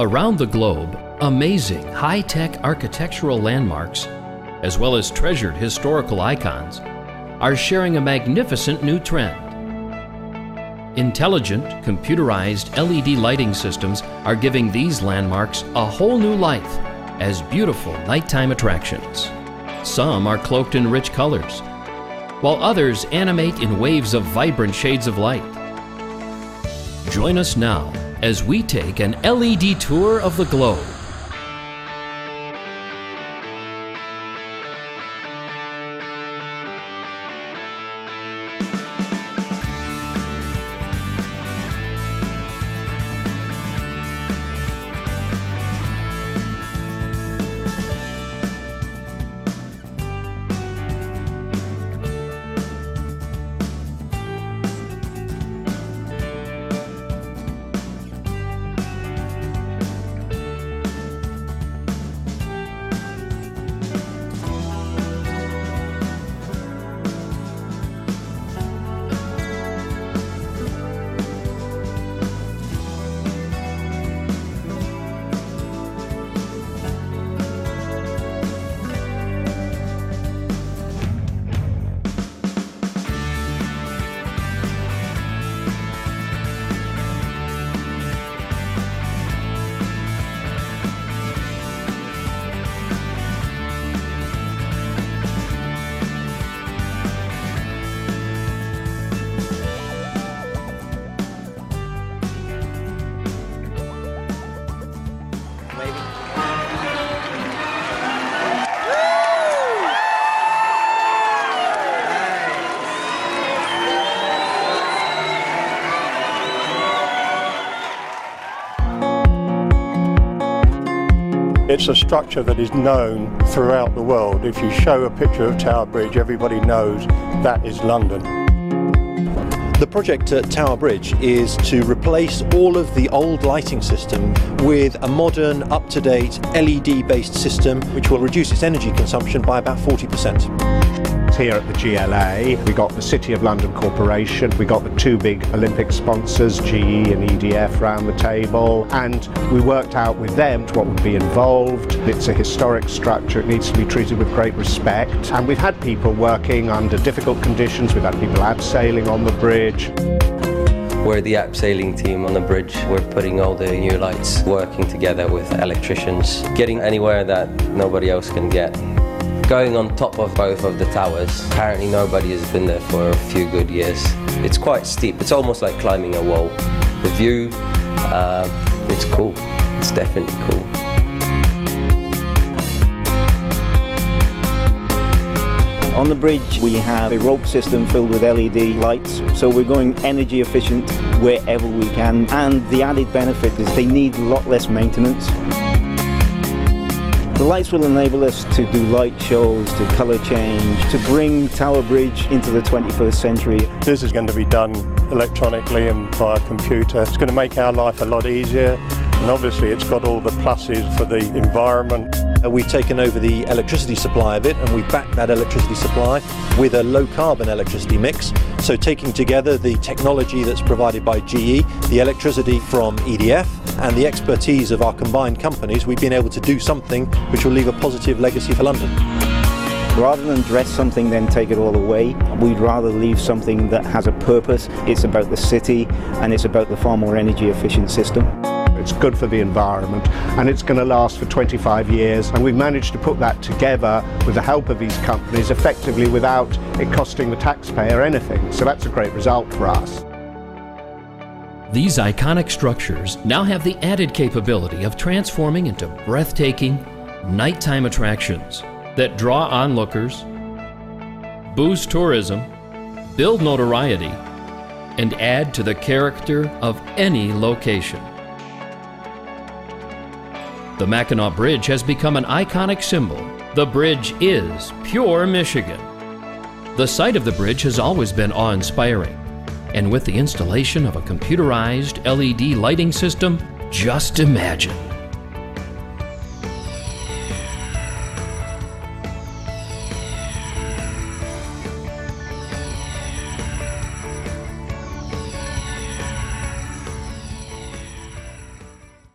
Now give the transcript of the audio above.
Around the globe, amazing high tech architectural landmarks, as well as treasured historical icons, are sharing a magnificent new trend. Intelligent, computerized LED lighting systems are giving these landmarks a whole new life as beautiful nighttime attractions. Some are cloaked in rich colors, while others animate in waves of vibrant shades of light. Join us now as we take an LED tour of the globe. It's a structure that is known throughout the world. If you show a picture of Tower Bridge, everybody knows that is London. The project at Tower Bridge is to replace all of the old lighting system with a modern, up-to-date LED-based system which will reduce its energy consumption by about 40% here at the GLA. We got the City of London Corporation, we got the two big Olympic sponsors, GE and EDF, round the table, and we worked out with them what would be involved. It's a historic structure, it needs to be treated with great respect, and we've had people working under difficult conditions, we've had people abseiling on the bridge. We're the abseiling team on the bridge. We're putting all the new lights, working together with electricians, getting anywhere that nobody else can get going on top of both of the towers. Apparently nobody has been there for a few good years. It's quite steep. It's almost like climbing a wall. The view, uh, it's cool. It's definitely cool. On the bridge we have a rope system filled with LED lights so we're going energy efficient wherever we can and the added benefit is they need a lot less maintenance. The lights will enable us to do light shows, to colour change, to bring Tower Bridge into the 21st century. This is going to be done electronically and via computer. It's going to make our life a lot easier and obviously it's got all the pluses for the environment. Uh, we've taken over the electricity supply of it and we've backed that electricity supply with a low carbon electricity mix. So taking together the technology that's provided by GE, the electricity from EDF and the expertise of our combined companies, we've been able to do something which will leave a positive legacy for London. Rather than dress something then take it all away, we'd rather leave something that has a purpose. It's about the city and it's about the far more energy efficient system. It's good for the environment and it's going to last for 25 years and we've managed to put that together with the help of these companies effectively without it costing the taxpayer anything. So that's a great result for us. These iconic structures now have the added capability of transforming into breathtaking, nighttime attractions that draw onlookers, boost tourism, build notoriety, and add to the character of any location. The Mackinac Bridge has become an iconic symbol. The bridge is pure Michigan. The sight of the bridge has always been awe-inspiring and with the installation of a computerized LED lighting system, just imagine